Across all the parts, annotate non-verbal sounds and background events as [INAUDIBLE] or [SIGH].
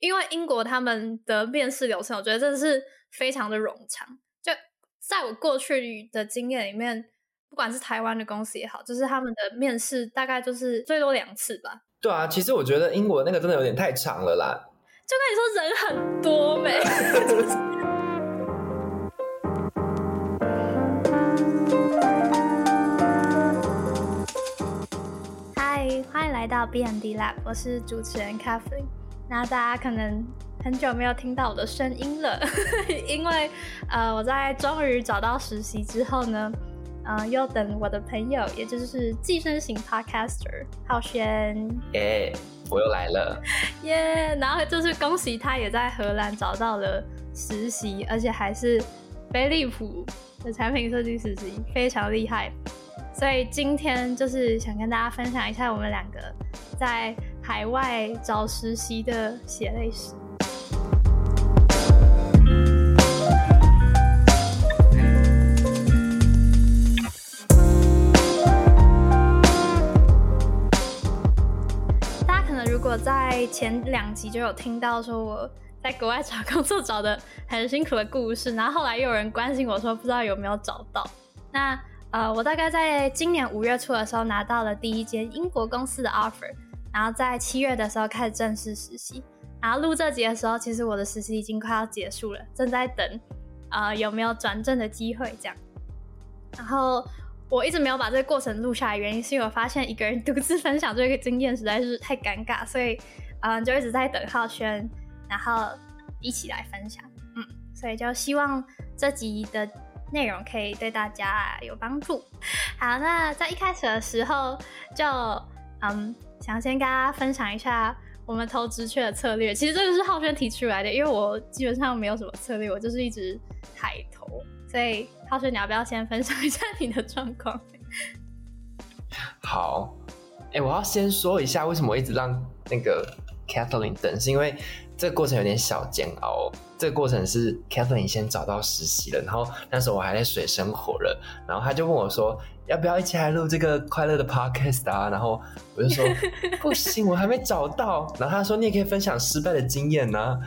因为英国他们的面试流程，我觉得真的是非常的冗长。就在我过去的经验里面，不管是台湾的公司也好，就是他们的面试大概就是最多两次吧。对啊，其实我觉得英国那个真的有点太长了啦。就跟你说人很多没。[LAUGHS] 嗨，欢迎来到 B N D Lab，我是主持人 Kathleen。那大家可能很久没有听到我的声音了，[LAUGHS] 因为呃，我在终于找到实习之后呢，呃，又等我的朋友，也就是寄生型 Podcaster 浩轩，耶，我又来了，[LAUGHS] 耶，然后就是恭喜他也在荷兰找到了实习，而且还是飞利浦的产品设计实习，非常厉害。所以今天就是想跟大家分享一下我们两个在。海外找实习的血泪史。大家可能如果在前两集就有听到说我在国外找工作找的很辛苦的故事，然后后来又有人关心我说不知道有没有找到。那呃，我大概在今年五月初的时候拿到了第一间英国公司的 offer。然后在七月的时候开始正式实习，然后录这集的时候，其实我的实习已经快要结束了，正在等，呃，有没有转正的机会这样。然后我一直没有把这个过程录下来，原因是因为我发现一个人独自分享这个经验实在是太尴尬，所以嗯，就一直在等浩轩，然后一起来分享，嗯，所以就希望这集的内容可以对大家有帮助。好，那在一开始的时候就嗯。想先跟大家分享一下我们投职缺的策略。其实这个是浩轩提出来的，因为我基本上没有什么策略，我就是一直海投。所以浩轩，你要不要先分享一下你的状况？好，哎，我要先说一下为什么我一直让那个 Kathleen 等，是因为这个过程有点小煎熬。这个过程是 Kathleen 先找到实习了，然后那时候我还在水深火热，然后他就问我说。要不要一起来录这个快乐的 podcast 啊？然后我就说 [LAUGHS] 不行，我还没找到。然后他说你也可以分享失败的经验呐。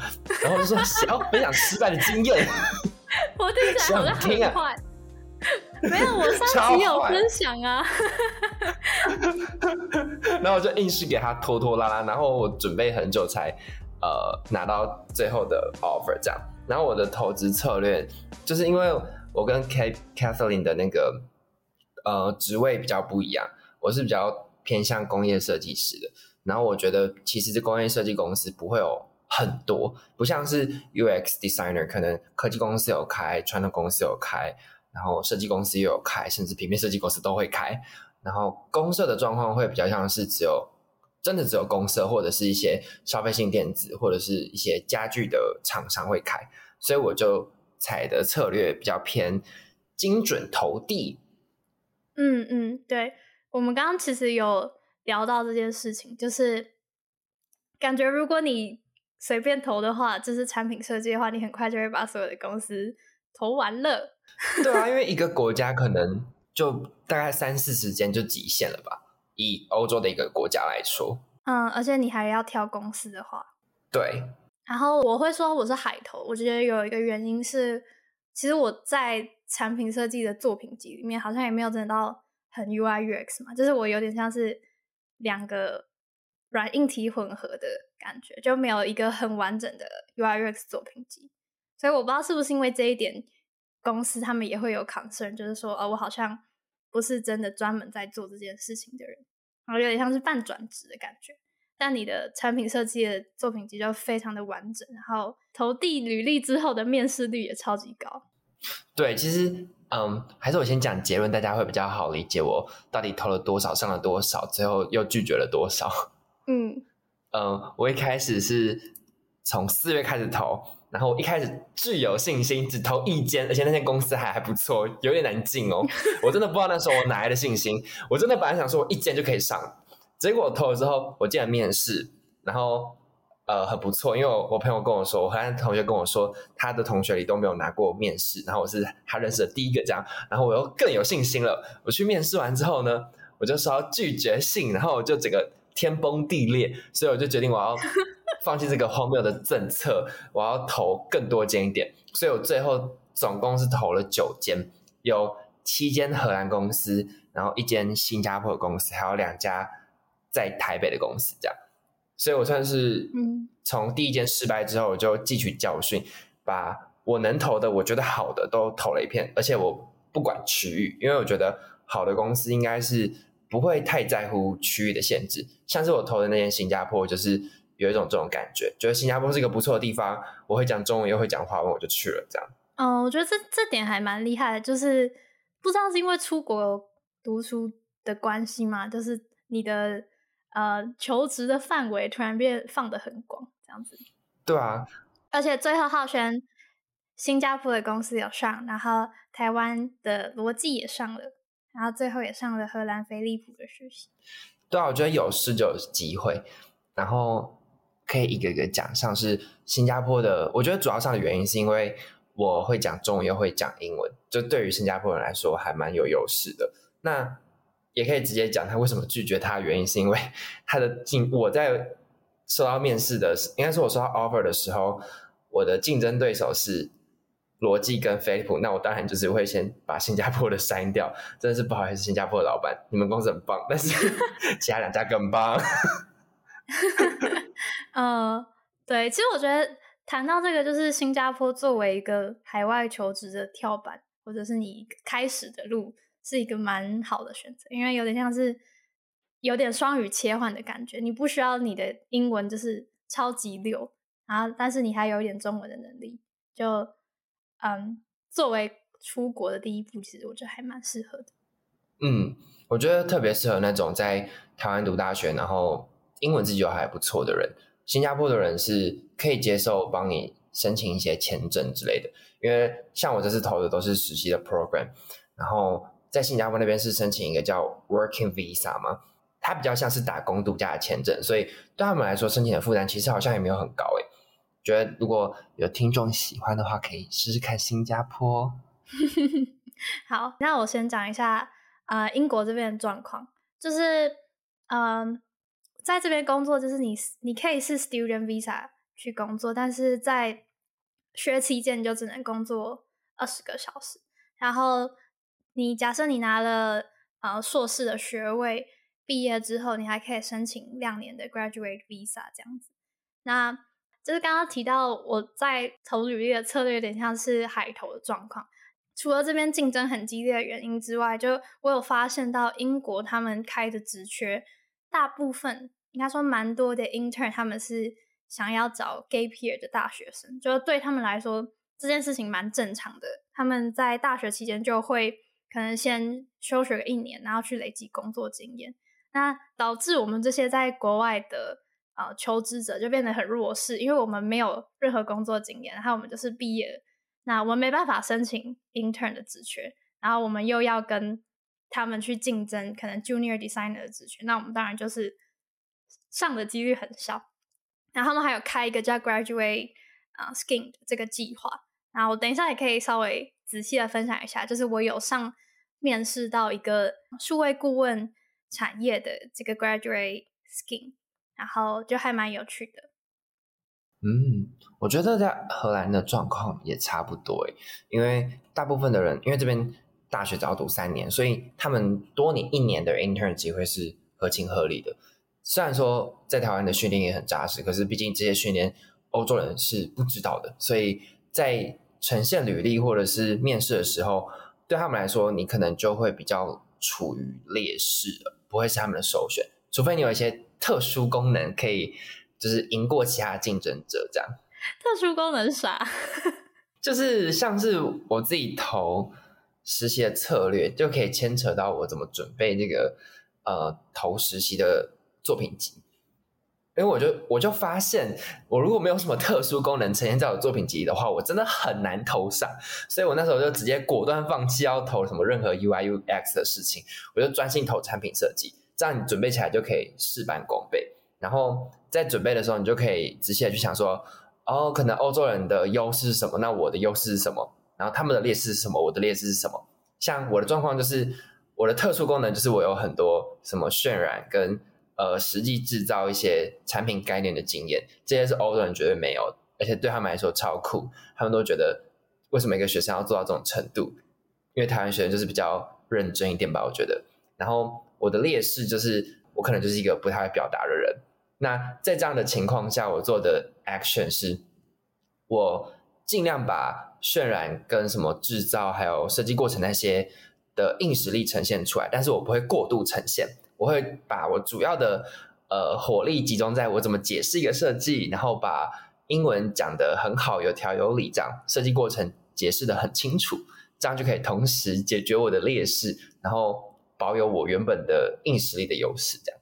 然后我就说想要分享失败的经验，[LAUGHS] 我听起来好像很坏。没有，我上期有分享啊。[LAUGHS] 然后我就硬是给他拖拖拉拉，然后我准备很久才呃拿到最后的 offer 这样。然后我的投资策略就是因为我跟 K Kathleen 的那个。呃，职位比较不一样，我是比较偏向工业设计师的。然后我觉得，其实这工业设计公司不会有很多，不像是 UX designer，可能科技公司有开，传统公司有开，然后设计公司也有开，甚至平面设计公司都会开。然后公社的状况会比较像是只有真的只有公社，或者是一些消费性电子，或者是一些家具的厂商会开。所以我就采的策略比较偏精准投递。嗯嗯，对，我们刚刚其实有聊到这件事情，就是感觉如果你随便投的话，就是产品设计的话，你很快就会把所有的公司投完了。对啊，因为一个 [LAUGHS] 国家可能就大概三四十间就极限了吧，以欧洲的一个国家来说。嗯，而且你还要挑公司的话，对。然后我会说我是海投，我觉得有一个原因是，其实我在。产品设计的作品集里面好像也没有真的到很 UI UX 嘛，就是我有点像是两个软硬体混合的感觉，就没有一个很完整的 UI UX 作品集。所以我不知道是不是因为这一点，公司他们也会有 concern，就是说，哦，我好像不是真的专门在做这件事情的人，然后有点像是半转职的感觉。但你的产品设计的作品集就非常的完整，然后投递履历之后的面试率也超级高。对，其实，嗯，还是我先讲结论，大家会比较好理解我到底投了多少，上了多少，最后又拒绝了多少。嗯 [LAUGHS] 嗯，我一开始是从四月开始投，然后一开始具有信心，只投一间，而且那间公司还还不错，有点难进哦。[LAUGHS] 我真的不知道那时候我哪来的信心，我真的本来想说我一间就可以上，结果我投了之后，我进了面试，然后。呃，很不错，因为我我朋友跟我说，我和同学跟我说，他的同学里都没有拿过面试，然后我是他认识的第一个这样，然后我又更有信心了。我去面试完之后呢，我就收到拒绝信，然后我就整个天崩地裂，所以我就决定我要 [LAUGHS] 放弃这个荒谬的政策，我要投更多间一点，所以我最后总共是投了九间，有七间荷兰公司，然后一间新加坡的公司，还有两家在台北的公司，这样，所以我算是嗯。从第一间失败之后，我就汲取教训，把我能投的、我觉得好的都投了一片，而且我不管区域，因为我觉得好的公司应该是不会太在乎区域的限制。像是我投的那间新加坡，就是有一种这种感觉，觉得新加坡是一个不错的地方，我会讲中文又会讲华文，我就去了。这样，嗯，我觉得这这点还蛮厉害的，就是不知道是因为出国读书的关系嘛，就是你的呃求职的范围突然变放的很广，这样子。对啊，而且最后浩轩新加坡的公司有上，然后台湾的逻辑也上了，然后最后也上了荷兰飞利浦的学习。对啊，我觉得有事就有机会，然后可以一个一个讲。像是新加坡的，我觉得主要上的原因是因为我会讲中文又会讲英文，就对于新加坡人来说还蛮有优势的。那也可以直接讲他为什么拒绝他的原因，是因为 [LAUGHS] 他的竞我在收到面试的，应该是我收到 offer 的时候，我的竞争对手是罗技跟飞利浦，那我当然就是会先把新加坡的删掉，[LAUGHS] 真的是不好意思，新加坡的老板，你们公司很棒，但是其他两家更棒。[LAUGHS] 呃，对，其实我觉得谈到这个，就是新加坡作为一个海外求职的跳板，或者是你开始的路，是一个蛮好的选择，因为有点像是有点双语切换的感觉，你不需要你的英文就是超级溜，然后但是你还有一点中文的能力，就嗯，作为出国的第一步，其实我觉得还蛮适合的。嗯，我觉得特别适合那种在台湾读大学，然后英文自己又还不错的人。新加坡的人是可以接受帮你申请一些签证之类的，因为像我这次投的都是实习的 program，然后在新加坡那边是申请一个叫 Working Visa 嘛，它比较像是打工度假的签证，所以对他们来说申请的负担其实好像也没有很高诶。觉得如果有听众喜欢的话，可以试试看新加坡。[LAUGHS] 好，那我先讲一下呃英国这边的状况，就是嗯、在这边工作，就是你你可以是 student visa 去工作，但是在学期间你就只能工作二十个小时。然后你假设你拿了呃硕士的学位，毕业之后你还可以申请两年的 graduate visa 这样子。那就是刚刚提到我在投履历的策略有点像是海投的状况。除了这边竞争很激烈的原因之外，就我有发现到英国他们开的职缺，大部分应该说蛮多的 intern 他们是想要找 gay peer 的大学生，就对他们来说这件事情蛮正常的。他们在大学期间就会可能先休学个一年，然后去累积工作经验，那导致我们这些在国外的呃求职者就变得很弱势，因为我们没有任何工作经验，然后我们就是毕业。那我们没办法申请 intern 的职缺，然后我们又要跟他们去竞争可能 junior designer 的职缺，那我们当然就是上的几率很小。然后他们还有开一个叫 graduate 啊、skin 的这个计划，然后我等一下也可以稍微仔细的分享一下，就是我有上面试到一个数位顾问产业的这个 graduate skin 然后就还蛮有趣的。嗯，我觉得在荷兰的状况也差不多，因为大部分的人，因为这边大学只要读三年，所以他们多你一年的 intern 机会是合情合理的。虽然说在台湾的训练也很扎实，可是毕竟这些训练欧洲人是不知道的，所以在呈现履历或者是面试的时候，对他们来说，你可能就会比较处于劣势，不会是他们的首选，除非你有一些特殊功能可以。就是赢过其他竞争者，这样。特殊功能啥？就是像是我自己投实习的策略，就可以牵扯到我怎么准备那个呃投实习的作品集。因为我就我就发现，我如果没有什么特殊功能呈现在我作品集的话，我真的很难投上。所以我那时候就直接果断放弃要投什么任何 UI UX 的事情，我就专心投产品设计。这样你准备起来就可以事半功倍。然后在准备的时候，你就可以仔细的去想说，哦，可能欧洲人的优势是什么？那我的优势是什么？然后他们的劣势是什么？我的劣势是什么？像我的状况就是，我的特殊功能就是我有很多什么渲染跟呃实际制造一些产品概念的经验，这些是欧洲人绝对没有，而且对他们来说超酷，他们都觉得为什么一个学生要做到这种程度？因为台湾学生就是比较认真一点吧，我觉得。然后我的劣势就是我可能就是一个不太会表达的人。那在这样的情况下，我做的 action 是，我尽量把渲染跟什么制造还有设计过程那些的硬实力呈现出来，但是我不会过度呈现，我会把我主要的呃火力集中在我怎么解释一个设计，然后把英文讲得很好，有条有理，这样设计过程解释的很清楚，这样就可以同时解决我的劣势，然后保有我原本的硬实力的优势，这样。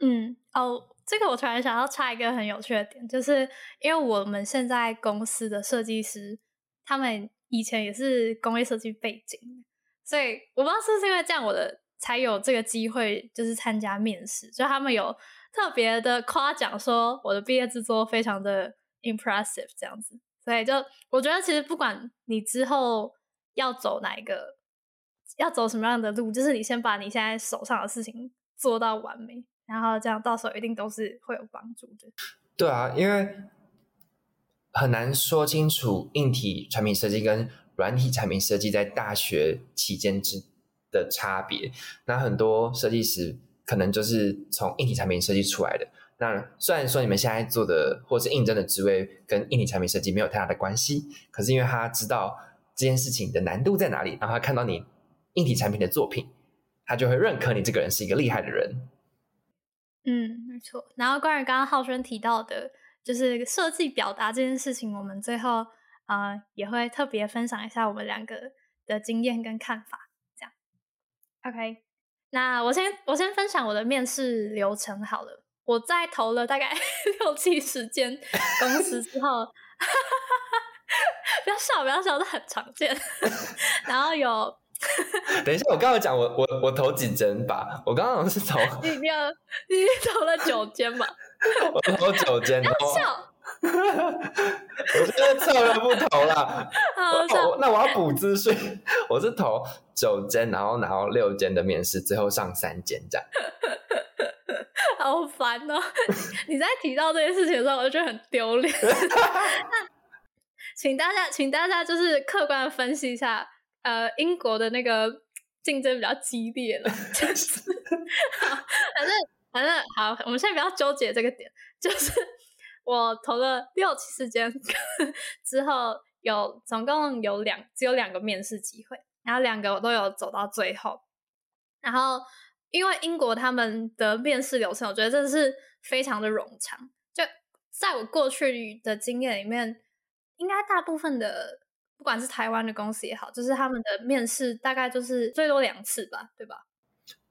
嗯。哦，这个我突然想要插一个很有趣的点，就是因为我们现在公司的设计师，他们以前也是工业设计背景，所以我不知道是不是因为这样，我的才有这个机会，就是参加面试，就他们有特别的夸奖说我的毕业制作非常的 impressive 这样子，所以就我觉得其实不管你之后要走哪一个，要走什么样的路，就是你先把你现在手上的事情做到完美。然后这样到时候一定都是会有帮助的。对啊，因为很难说清楚硬体产品设计跟软体产品设计在大学期间之的差别。那很多设计师可能就是从硬体产品设计出来的。那虽然说你们现在做的或是应征的职位跟硬体产品设计没有太大的关系，可是因为他知道这件事情的难度在哪里，然后他看到你硬体产品的作品，他就会认可你这个人是一个厉害的人。嗯，没错。然后关于刚刚浩轩提到的，就是设计表达这件事情，我们最后呃也会特别分享一下我们两个的经验跟看法。这样，OK。那我先我先分享我的面试流程好了。我在投了大概 [LAUGHS] 六七十间公司之后，[LAUGHS] 不要笑，不要笑，这很常见。[LAUGHS] 然后有。[LAUGHS] 等一下，我刚刚讲我我我投几间吧？我刚刚是投 [LAUGHS] 你你你投了九间吧？[LAUGHS] 我投九间，笑。我现在错了不投了。那我要补资讯，我是投九间，然后然后六间的面试，最后上三间这样。好烦哦！你在提到这件事情的时候，我就觉得很丢脸。那请大家，请大家就是客观的分析一下。呃，英国的那个竞争比较激烈了，[LAUGHS] 就是 [LAUGHS] 好，反正反正好，我们现在不要纠结这个点，就是我投了六七十间之后，有总共有两只有两个面试机会，然后两个我都有走到最后，然后因为英国他们的面试流程，我觉得真的是非常的冗长，就在我过去的经验里面，应该大部分的。不管是台湾的公司也好，就是他们的面试大概就是最多两次吧，对吧？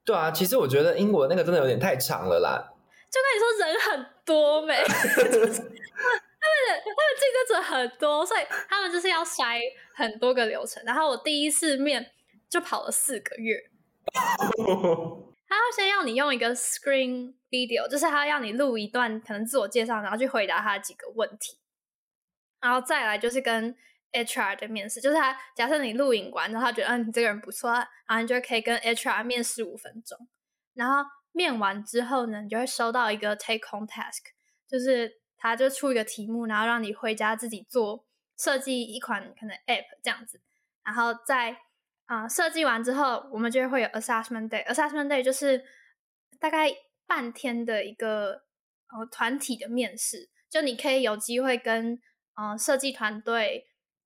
对啊，其实我觉得英国那个真的有点太长了啦。就跟你说人很多没，[LAUGHS] 他们的他们竞争者很多，所以他们就是要筛很多个流程。然后我第一次面就跑了四个月，[LAUGHS] 他要先要你用一个 screen video，就是他要你录一段可能自我介绍，然后去回答他几个问题，然后再来就是跟。HR 的面试就是他，假设你录影完，然后他觉得嗯你这个人不错，然后你就可以跟 HR 面试五分钟。然后面完之后呢，你就会收到一个 take home task，就是他就出一个题目，然后让你回家自己做设计一款可能 app 这样子。然后在啊设计完之后，我们就会有 assessment day。assessment day 就是大概半天的一个呃团体的面试，就你可以有机会跟嗯设计团队。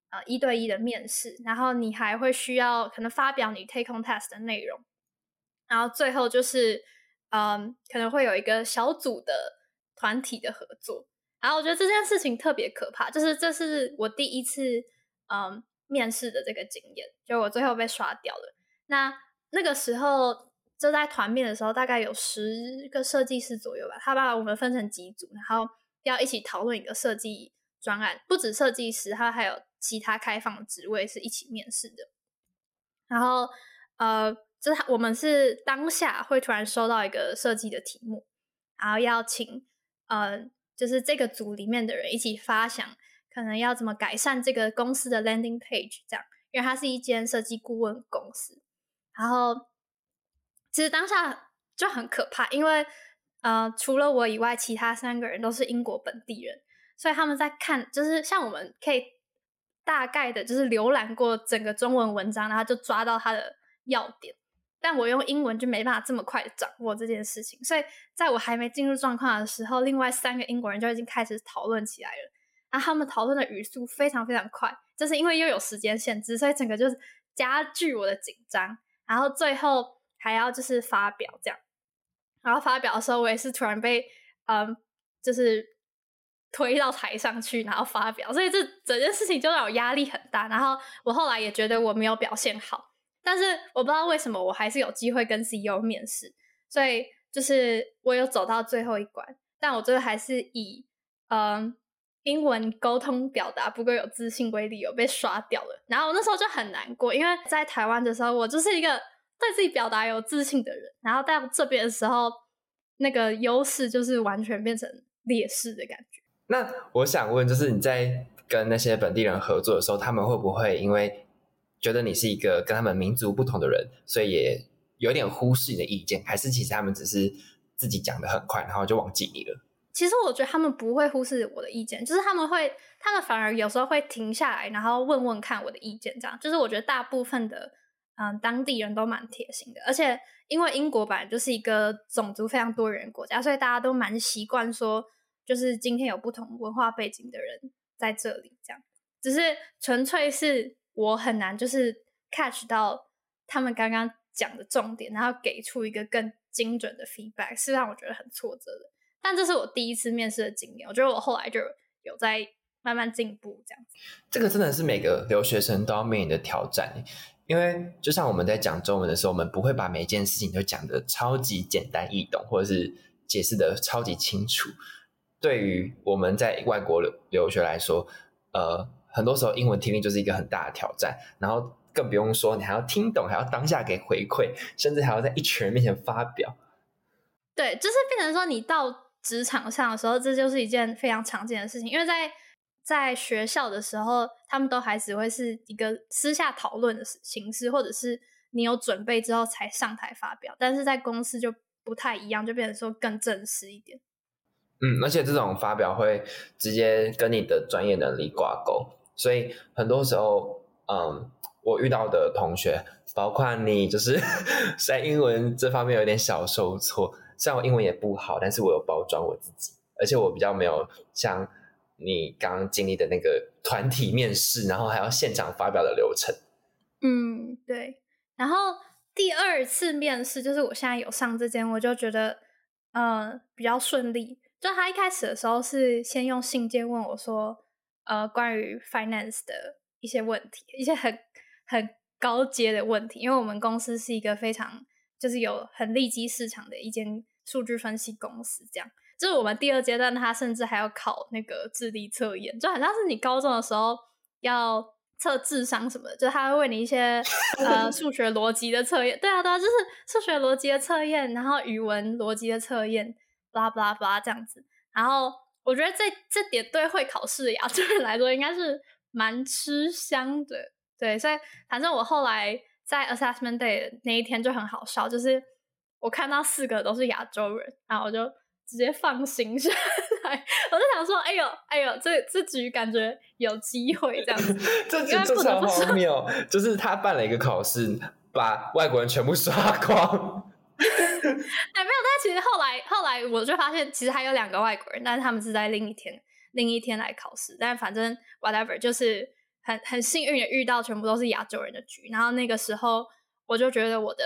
呃，一对一的面试，然后你还会需要可能发表你 take home test 的内容，然后最后就是，嗯，可能会有一个小组的团体的合作。然后我觉得这件事情特别可怕，就是这是我第一次嗯面试的这个经验，就我最后被刷掉了。那那个时候就在团面的时候，大概有十个设计师左右吧，他把我们分成几组，然后要一起讨论一个设计专案，不止设计师，他还有。其他开放职位是一起面试的，然后呃，就是我们是当下会突然收到一个设计的题目，然后要请呃，就是这个组里面的人一起发想，可能要怎么改善这个公司的 landing page，这样，因为它是一间设计顾问公司，然后其实当下就很可怕，因为呃，除了我以外，其他三个人都是英国本地人，所以他们在看，就是像我们可以大概的，就是浏览过整个中文文章，然后就抓到它的要点。但我用英文就没办法这么快掌握这件事情，所以在我还没进入状况的时候，另外三个英国人就已经开始讨论起来了。然后他们讨论的语速非常非常快，就是因为又有时间限制，所以整个就是加剧我的紧张。然后最后还要就是发表这样，然后发表的时候，我也是突然被嗯，就是推到台上去，然后发表，所以这整件事情就让我压力很大。然后我后来也觉得我没有表现好。但是我不知道为什么我还是有机会跟 CEO 面试，所以就是我有走到最后一关，但我最后还是以嗯英文沟通表达不够有自信为理由被刷掉了。然后我那时候就很难过，因为在台湾的时候我就是一个对自己表达有自信的人，然后到这边的时候那个优势就是完全变成劣势的感觉。那我想问，就是你在跟那些本地人合作的时候，他们会不会因为？觉得你是一个跟他们民族不同的人，所以也有点忽视你的意见，还是其实他们只是自己讲的很快，然后就忘记你了？其实我觉得他们不会忽视我的意见，就是他们会，他们反而有时候会停下来，然后问问看我的意见。这样，就是我觉得大部分的嗯当地人都蛮贴心的，而且因为英国本来就是一个种族非常多元国家，所以大家都蛮习惯说，就是今天有不同文化背景的人在这里，这样，只是纯粹是。我很难就是 catch 到他们刚刚讲的重点，然后给出一个更精准的 feedback，是让我觉得很挫折的。但这是我第一次面试的经验，我觉得我后来就有在慢慢进步。这样子，这个真的是每个留学生都要面临的挑战。因为就像我们在讲中文的时候，我们不会把每一件事情都讲的超级简单易懂，或者是解释的超级清楚。对于我们在外国留留学来说，呃。很多时候，英文听力就是一个很大的挑战，然后更不用说你还要听懂，还要当下给回馈，甚至还要在一群人面前发表。对，就是变成说你到职场上的时候，这就是一件非常常见的事情。因为在在学校的时候，他们都还只会是一个私下讨论的形式，或者是你有准备之后才上台发表。但是在公司就不太一样，就变成说更正式一点。嗯，而且这种发表会直接跟你的专业能力挂钩。所以很多时候，嗯，我遇到的同学，包括你，就是 [LAUGHS] 在英文这方面有点小受挫。虽然我英文也不好，但是我有包装我自己，而且我比较没有像你刚刚经历的那个团体面试，然后还要现场发表的流程。嗯，对。然后第二次面试，就是我现在有上这间，我就觉得，嗯，比较顺利。就他一开始的时候是先用信件问我说。呃，关于 finance 的一些问题，一些很很高阶的问题，因为我们公司是一个非常就是有很利基市场的一间数据分析公司，这样就是我们第二阶段，他甚至还要考那个智力测验，就好像是你高中的时候要测智商什么的，就他会问你一些呃数学逻辑的测验，对啊对啊，就是数学逻辑的测验，然后语文逻辑的测验，巴拉巴拉巴拉这样子，然后。我觉得这这点对会考试的亚洲人来说应该是蛮吃香的，对，所以反正我后来在 assessment day 那一天就很好笑，就是我看到四个都是亚洲人，然后我就直接放心下来，我就想说，哎呦哎呦，这这局感觉有机会这样子，[LAUGHS] 这局这场荒谬，就是他办了一个考试，把外国人全部 [LAUGHS] 刷光。[LAUGHS] 哎，没有，但其实后来后来我就发现，其实还有两个外国人，但是他们是在另一天另一天来考试。但反正 whatever，就是很很幸运的遇到全部都是亚洲人的局。然后那个时候我就觉得我的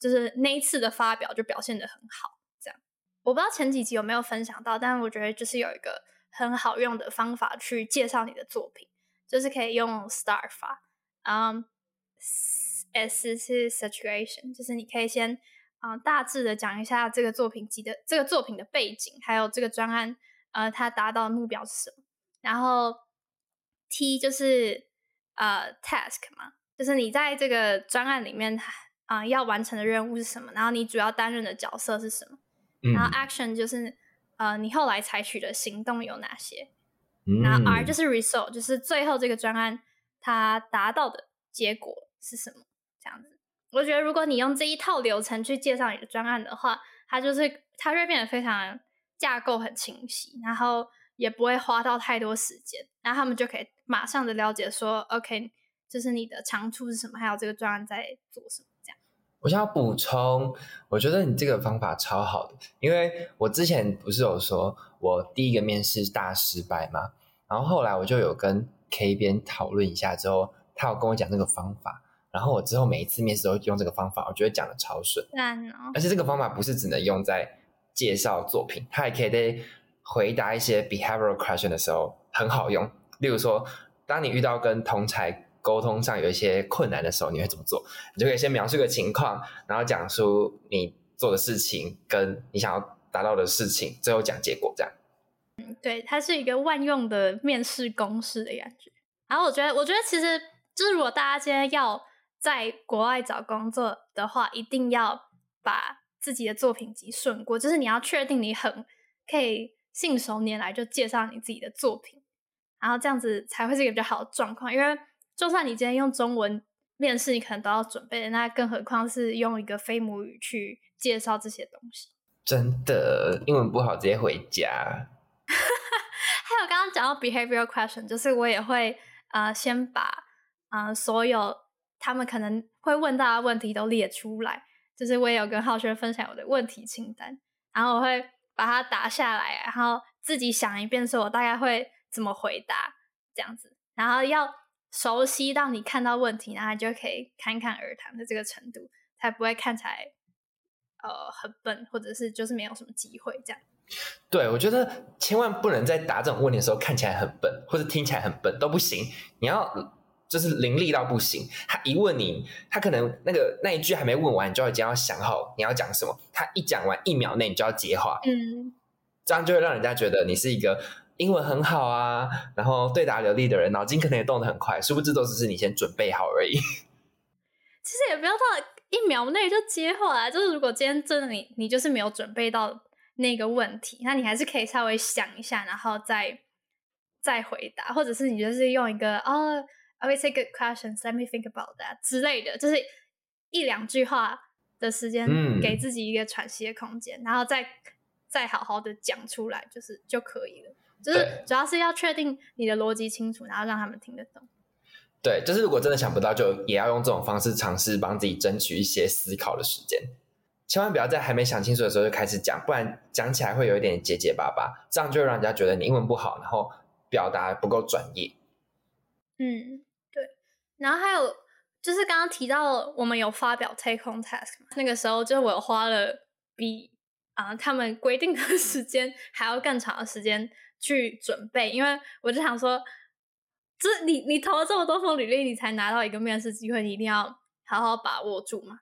就是那一次的发表就表现的很好。这样我不知道前几集有没有分享到，但是我觉得就是有一个很好用的方法去介绍你的作品，就是可以用 STAR 法。嗯，S 是 situation，就是你可以先。啊，大致的讲一下这个作品集的这个作品的背景，还有这个专案，呃，它达到的目标是什么？然后 T 就是呃 task 嘛，就是你在这个专案里面啊要完成的任务是什么？然后你主要担任的角色是什么？然后 action 就是呃你后来采取的行动有哪些？然后 R 就是 result，就是最后这个专案它达到的结果是什么？这样子。我觉得如果你用这一套流程去介绍你的专案的话，它就是它会变得非常架构很清晰，然后也不会花到太多时间，然后他们就可以马上的了解说，OK，就是你的长处是什么，还有这个专案在做什么。这样，我想要补充，我觉得你这个方法超好的，因为我之前不是有说我第一个面试大失败嘛？然后后来我就有跟 K 边讨论一下之后，他有跟我讲这个方法。然后我之后每一次面试都用这个方法，我觉得讲的超顺。而且这个方法不是只能用在介绍作品，它还可以在回答一些 behavioral question 的时候很好用。例如说，当你遇到跟同才沟通上有一些困难的时候，你会怎么做？你就可以先描述个情况，然后讲出你做的事情跟你想要达到的事情，最后讲结果。这样，嗯，对，它是一个万用的面试公式的感觉。然后我觉得，我觉得其实就是如果大家今天要在国外找工作的话，一定要把自己的作品集顺过，就是你要确定你很可以信手拈来就介绍你自己的作品，然后这样子才会是一个比较好的状况。因为就算你今天用中文面试，你可能都要准备，那更何况是用一个非母语去介绍这些东西。真的，英文不好直接回家。[LAUGHS] 还有刚刚讲到 behavioral question，就是我也会呃先把呃所有。他们可能会问到的问题都列出来，就是我也有跟浩轩分享我的问题清单，然后我会把它打下来，然后自己想一遍，说我大概会怎么回答这样子，然后要熟悉到你看到问题，然后就可以侃侃而谈的这个程度，才不会看起来呃很笨，或者是就是没有什么机会这样。对，我觉得千万不能在答这种问题的时候看起来很笨，或者听起来很笨都不行，你要。就是凌厉到不行，他一问你，他可能那个那一句还没问完，你就已经要想好你要讲什么。他一讲完一秒内你就要接话，嗯，这样就会让人家觉得你是一个英文很好啊，然后对答流利的人，脑筋可能也动得很快，殊不知都只是你先准备好而已。[LAUGHS] 其实也不要到一秒内就接话啊，就是如果今天真的你你就是没有准备到那个问题，那你还是可以稍微想一下，然后再再回答，或者是你就是用一个哦。I will take good questions. Let me think about that 之类的，就是一两句话的时间，给自己一个喘息的空间，然后再再好好的讲出来，就是就可以了。就是主要是要确定你的逻辑清楚，然后让他们听得懂。对，就是如果真的想不到，就也要用这种方式尝试帮自己争取一些思考的时间。千万不要在还没想清楚的时候就开始讲，不然讲起来会有一点结结巴巴，这样就会让人家觉得你英文不好，然后表达不够专业。嗯。然后还有就是刚刚提到我们有发表 take home task，那个时候就是我花了比啊他们规定的 [LAUGHS] 时间还要更长的时间去准备，因为我就想说，这你你投了这么多份履历，你才拿到一个面试机会，你一定要好好把握住嘛。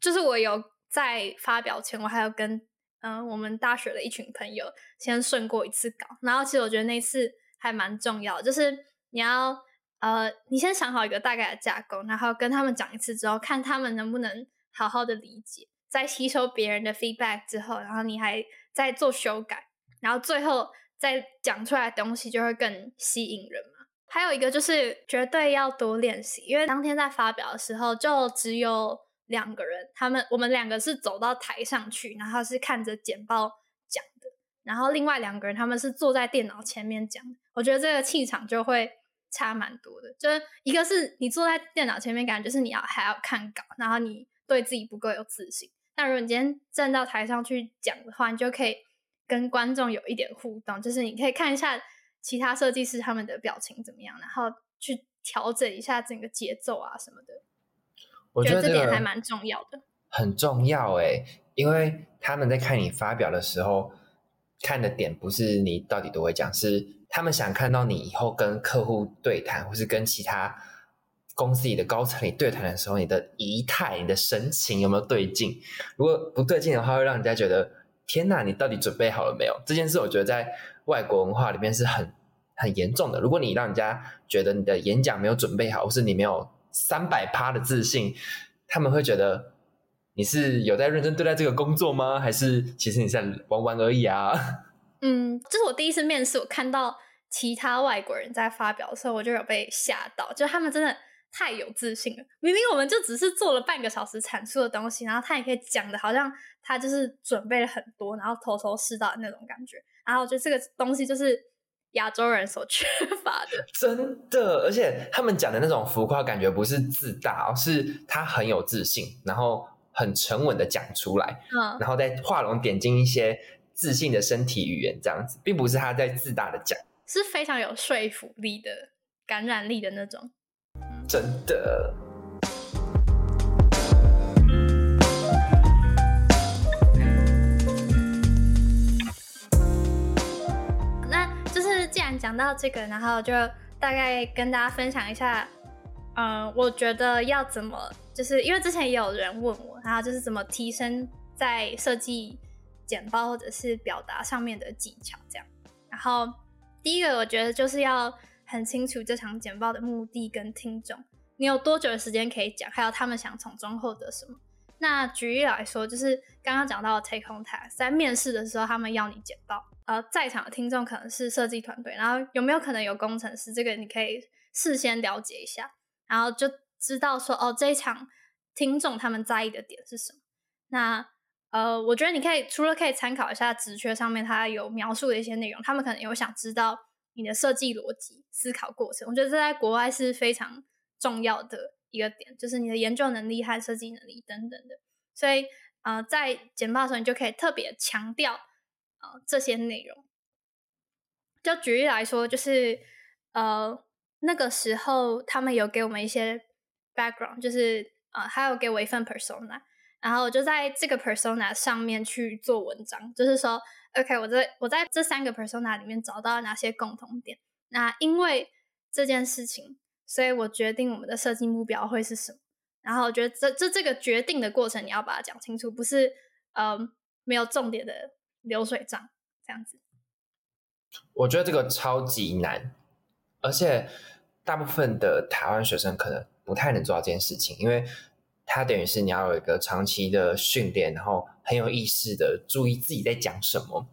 就是我有在发表前，我还有跟嗯我们大学的一群朋友先顺过一次稿，然后其实我觉得那次还蛮重要，就是你要。呃，你先想好一个大概的架构，然后跟他们讲一次之后，看他们能不能好好的理解，在吸收别人的 feedback 之后，然后你还再做修改，然后最后再讲出来的东西就会更吸引人嘛。还有一个就是绝对要多练习，因为当天在发表的时候就只有两个人，他们我们两个是走到台上去，然后是看着简报讲的，然后另外两个人他们是坐在电脑前面讲，我觉得这个气场就会。差蛮多的，就是一个是你坐在电脑前面，感觉就是你要还要看稿，然后你对自己不够有自信。但如果你今天站到台上去讲的话，你就可以跟观众有一点互动，就是你可以看一下其他设计师他们的表情怎么样，然后去调整一下整个节奏啊什么的。我觉得这点还蛮重要的，很重要哎，因为他们在看你发表的时候，看的点不是你到底都会讲，是。他们想看到你以后跟客户对谈，或是跟其他公司里的高层里对谈的时候，你的仪态、你的神情有没有对劲？如果不对劲的话，会让人家觉得天哪，你到底准备好了没有？这件事我觉得在外国文化里面是很很严重的。如果你让人家觉得你的演讲没有准备好，或是你没有三百趴的自信，他们会觉得你是有在认真对待这个工作吗？还是其实你在玩玩而已啊？嗯，这是我第一次面试，我看到其他外国人在发表的时候，我就有被吓到，就他们真的太有自信了。明明我们就只是做了半个小时阐述的东西，然后他也可以讲的好像他就是准备了很多，然后头头是道的那种感觉。然后我觉得这个东西就是亚洲人所 [LAUGHS] 缺乏的，真的。而且他们讲的那种浮夸感觉不是自大，是他很有自信，然后很沉稳的讲出来，嗯，然后再画龙点睛一些自信的身体语言，这样子，并不是他在自大的讲，是非常有说服力的、感染力的那种。真的。那就是既然讲到这个，然后就大概跟大家分享一下，嗯，我觉得要怎么，就是因为之前也有人问我，然后就是怎么提升在设计简报或者是表达上面的技巧，这样。然后第一个，我觉得就是要。很清楚这场简报的目的跟听众，你有多久的时间可以讲，还有他们想从中获得什么？那举例来说，就是刚刚讲到的 take home task，在面试的时候，他们要你简报，呃，在场的听众可能是设计团队，然后有没有可能有工程师？这个你可以事先了解一下，然后就知道说，哦，这一场听众他们在意的点是什么？那呃，我觉得你可以除了可以参考一下职缺上面它有描述的一些内容，他们可能有想知道。你的设计逻辑、思考过程，我觉得这在国外是非常重要的一个点，就是你的研究能力和设计能力等等的。所以，呃，在简报的时候，你就可以特别强调呃这些内容。就举例来说，就是呃那个时候他们有给我们一些 background，就是呃还有给我一份 persona，然后我就在这个 persona 上面去做文章，就是说。OK，我在我在这三个 persona 里面找到哪些共同点？那因为这件事情，所以我决定我们的设计目标会是什么。然后我觉得这这这个决定的过程，你要把它讲清楚，不是呃没有重点的流水账这样子。我觉得这个超级难，而且大部分的台湾学生可能不太能做到这件事情，因为。它等于是你要有一个长期的训练，然后很有意识的注意自己在讲什么。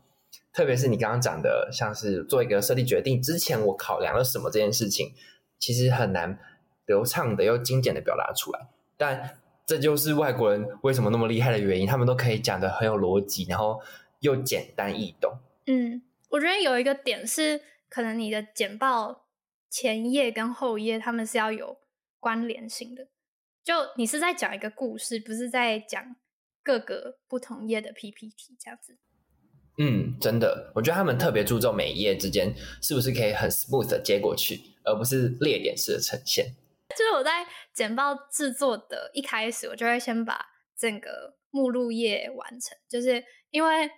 特别是你刚刚讲的，像是做一个设立决定之前，我考量了什么这件事情，其实很难流畅的又精简的表达出来。但这就是外国人为什么那么厉害的原因，他们都可以讲的很有逻辑，然后又简单易懂。嗯，我觉得有一个点是，可能你的简报前页跟后页，他们是要有关联性的。就你是在讲一个故事，不是在讲各个不同页的 PPT 这样子。嗯，真的，我觉得他们特别注重每一页之间是不是可以很 smooth 的接过去，而不是列点式的呈现。就是我在简报制作的一开始，我就会先把整个目录页完成，就是因为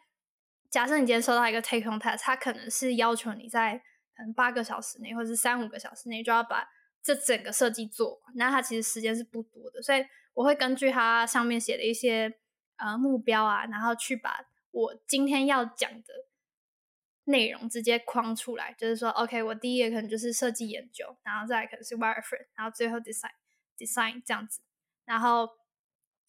假设你今天收到一个 take home task，它可能是要求你在可能八个小时内，或者是三五个小时内就要把。这整个设计做，那它其实时间是不多的，所以我会根据它上面写的一些呃目标啊，然后去把我今天要讲的内容直接框出来，就是说，OK，我第一页可能就是设计研究，然后再可能是 wireframe，然后最后 design design 这样子，然后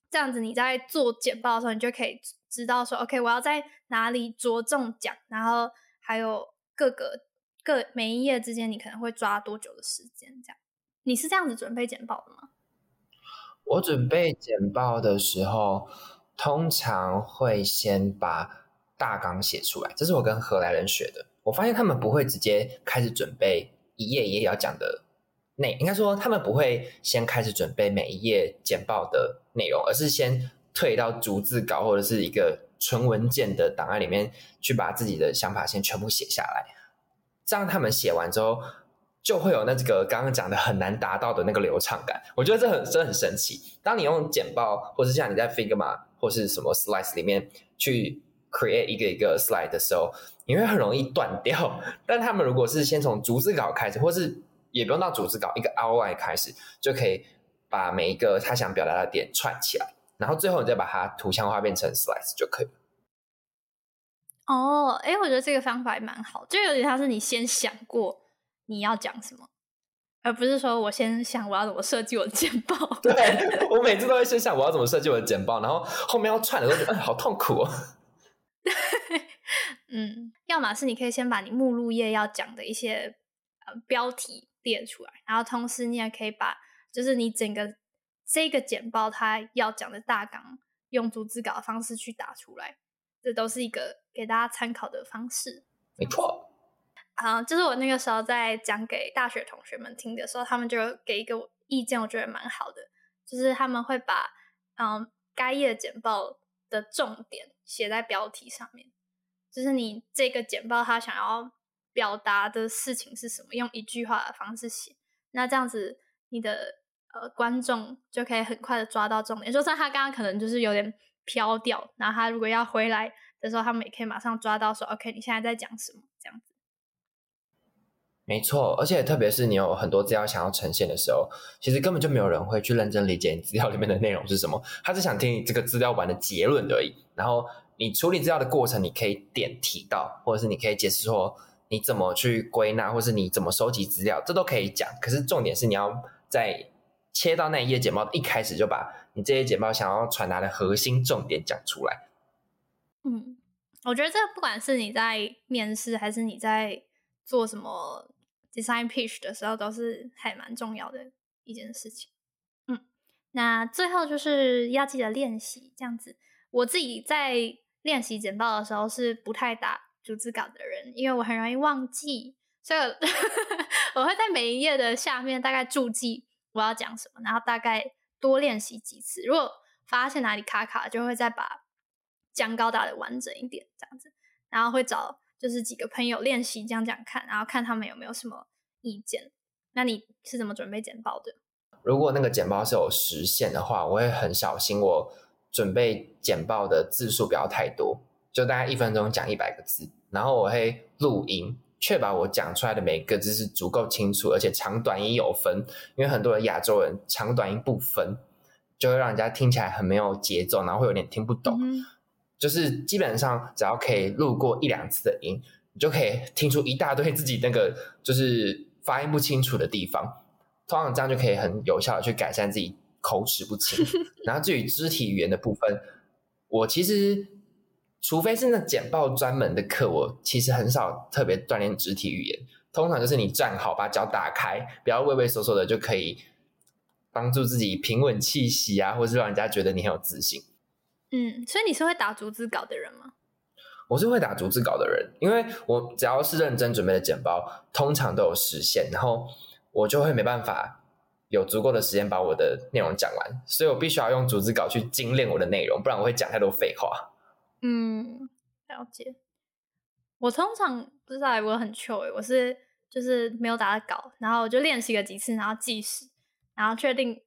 这样子你在做简报的时候，你就可以知道说，OK，我要在哪里着重讲，然后还有各个。各每一页之间，你可能会抓多久的时间？这样，你是这样子准备简报的吗？我准备简报的时候，通常会先把大纲写出来，这是我跟荷兰人学的。我发现他们不会直接开始准备一页一页要讲的内，应该说他们不会先开始准备每一页简报的内容，而是先退到逐字稿或者是一个纯文件的档案里面去，把自己的想法先全部写下来。这样他们写完之后，就会有那个刚刚讲的很难达到的那个流畅感。我觉得这很真的很神奇。当你用简报，或是像你在 Figma 或是什么 Slice 里面去 create 一个一个 slide 的时候，你会很容易断掉。但他们如果是先从逐字稿开始，或是也不用到逐字稿，一个 outline 开始，就可以把每一个他想表达的点串起来，然后最后你再把它图像化变成 Slice 就可以了。哦，哎，我觉得这个方法也蛮好，就有点像是你先想过你要讲什么，而不是说我先想我要怎么设计我的 [LAUGHS] 简报。对 [LAUGHS] 我每次都会先想我要怎么设计我的简报，然后后面要串的时候，哎，好痛苦哦。[LAUGHS] 嗯，要么是你可以先把你目录页要讲的一些呃标题列出来，然后同时你也可以把就是你整个这个简报它要讲的大纲，用逐字稿的方式去打出来，这都是一个给大家参考的方式。没错。啊，就是我那个时候在讲给大学同学们听的时候，他们就给一个意见，我觉得蛮好的，就是他们会把嗯该页简报的重点写在标题上面，就是你这个简报他想要表达的事情是什么，用一句话的方式写，那这样子你的呃观众就可以很快的抓到重点，就算他刚刚可能就是有点飘掉，然后他如果要回来的时候，他们也可以马上抓到说，OK，你现在在讲什么？这样子。没错，而且特别是你有很多资料想要呈现的时候，其实根本就没有人会去认真理解你资料里面的内容是什么，他只想听你这个资料完的结论而已。然后你处理资料的过程，你可以点提到，或者是你可以解释说你怎么去归纳，或是你怎么收集资料，这都可以讲。可是重点是你要在切到那一页简报一开始就把你这些简报想要传达的核心重点讲出来。嗯，我觉得这不管是你在面试还是你在做什么。Design pitch 的时候都是还蛮重要的一件事情，嗯，那最后就是要记得练习这样子。我自己在练习简报的时候是不太打逐字稿的人，因为我很容易忘记，所以我 [LAUGHS] 会在每一页的下面大概注记我要讲什么，然后大概多练习几次。如果发现哪里卡卡，就会再把讲稿打的完整一点这样子，然后会找。就是几个朋友练习讲讲看，然后看他们有没有什么意见。那你是怎么准备简报的？如果那个简报是有时限的话，我会很小心，我准备简报的字数不要太多，就大概一分钟讲一百个字。然后我会录音，确保我讲出来的每一个字是足够清楚，而且长短音有分。因为很多人亚洲人长短音不分，就会让人家听起来很没有节奏，然后会有点听不懂。就是基本上只要可以录过一两次的音，你就可以听出一大堆自己那个就是发音不清楚的地方。通常这样就可以很有效的去改善自己口齿不清。然后至于肢体语言的部分，我其实除非是那简报专门的课，我其实很少特别锻炼肢体语言。通常就是你站好，把脚打开，不要畏畏缩缩的，就可以帮助自己平稳气息啊，或是让人家觉得你很有自信。嗯，所以你是会打逐字稿的人吗？我是会打逐字稿的人，因为我只要是认真准备的简报，通常都有时限，然后我就会没办法有足够的时间把我的内容讲完，所以我必须要用逐字稿去精炼我的内容，不然我会讲太多废话。嗯，了解。我通常不知道我很糗诶，我是就是没有打稿，然后我就练习了几次，然后计时，然后确定。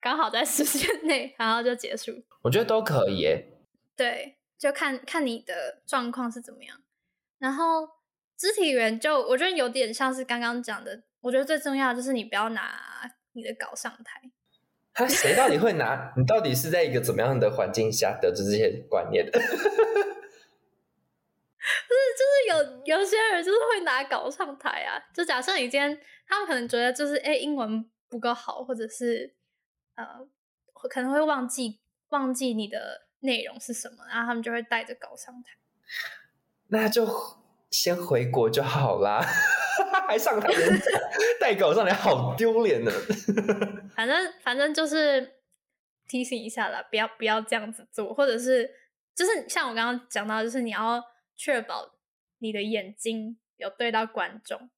刚好在时间内，然后就结束。我觉得都可以耶。对，就看看你的状况是怎么样。然后肢体语言就我觉得有点像是刚刚讲的，我觉得最重要的就是你不要拿你的稿上台。他谁到底会拿？你到底是在一个怎么样的环境下得知这些观念的？[LAUGHS] 不是，就是有有些人就是会拿稿上台啊。就假设你今天，他们可能觉得就是哎英文不够好，或者是。呃，可能会忘记忘记你的内容是什么，然后他们就会带着稿上台。那就先回国就好啦，还上台演 [LAUGHS] 讲，带稿上来好丢脸呢。[LAUGHS] 反正反正就是提醒一下啦，不要不要这样子做，或者是就是像我刚刚讲到，就是你要确保你的眼睛有对到观众。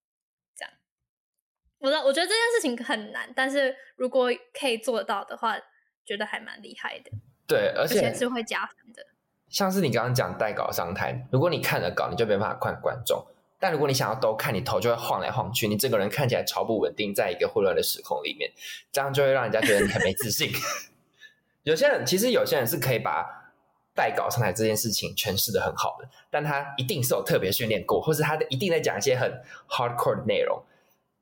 我我觉得这件事情很难，但是如果可以做到的话，觉得还蛮厉害的。对，而且是会加分的。像是你刚刚讲带稿上台，如果你看了稿，你就没办法看观众；但如果你想要都看，你头就会晃来晃去，你整个人看起来超不稳定，在一个混乱的时空里面，这样就会让人家觉得你很没自信。[LAUGHS] 有些人其实有些人是可以把带稿上台这件事情诠释的很好的，但他一定是有特别训练过，或是他的一定在讲一些很 hardcore 的内容。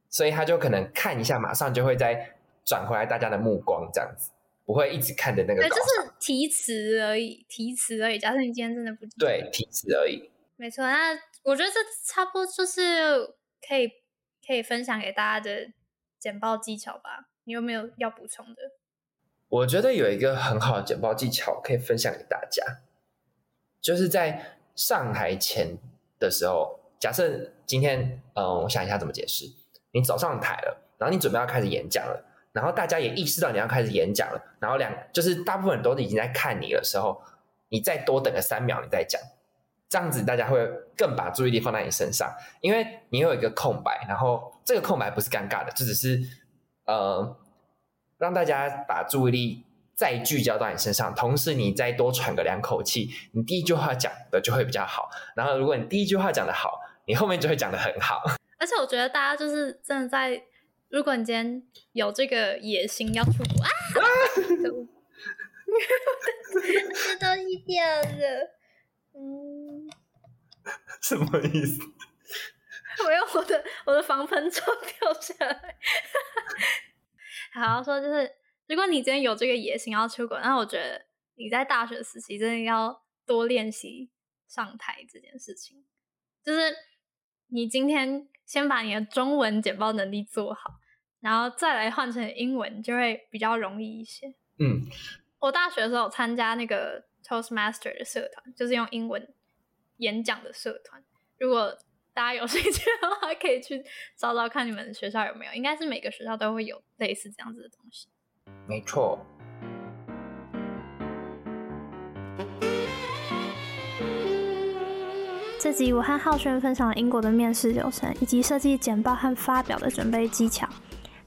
所以他就可能看一下，马上就会再转回来大家的目光，这样子不会一直看的那个。对，就是提词而已，提词而已。假设你今天真的不对，提词而已。没错，那我觉得这差不多就是可以可以分享给大家的简报技巧吧。你有没有要补充的？我觉得有一个很好的简报技巧可以分享给大家，就是在上台前的时候，假设今天，嗯，我想一下怎么解释。你走上台了，然后你准备要开始演讲了，然后大家也意识到你要开始演讲了，然后两就是大部分人都已经在看你的时候，你再多等个三秒，你再讲，这样子大家会更把注意力放在你身上，因为你有一个空白，然后这个空白不是尴尬的，这只是呃让大家把注意力再聚焦到你身上，同时你再多喘个两口气，你第一句话讲的就会比较好。然后如果你第一句话讲的好，你后面就会讲的很好。而且我觉得大家就是真的在。如果你今天有这个野心要出国啊，这都一点了，嗯，什么意思？我用我的我的防喷罩掉下来。[LAUGHS] 好说就是，如果你今天有这个野心要出国，那我觉得你在大学时期真的要多练习上台这件事情。就是你今天先把你的中文简报能力做好。然后再来换成英文，就会比较容易一些。嗯，我大学的时候参加那个 Toastmaster 的社团，就是用英文演讲的社团。如果大家有兴趣的话，可以去找找看你们学校有没有。应该是每个学校都会有类似这样子的东西。没错。这集我和浩轩分享了英国的面试流程，以及设计简报和发表的准备技巧。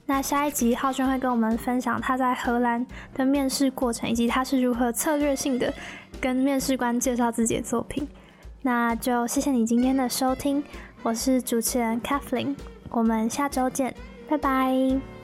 那下一集，浩轩会跟我们分享他在荷兰的面试过程，以及他是如何策略性的跟面试官介绍自己的作品。那就谢谢你今天的收听，我是主持人 Kathleen，我们下周见，拜拜。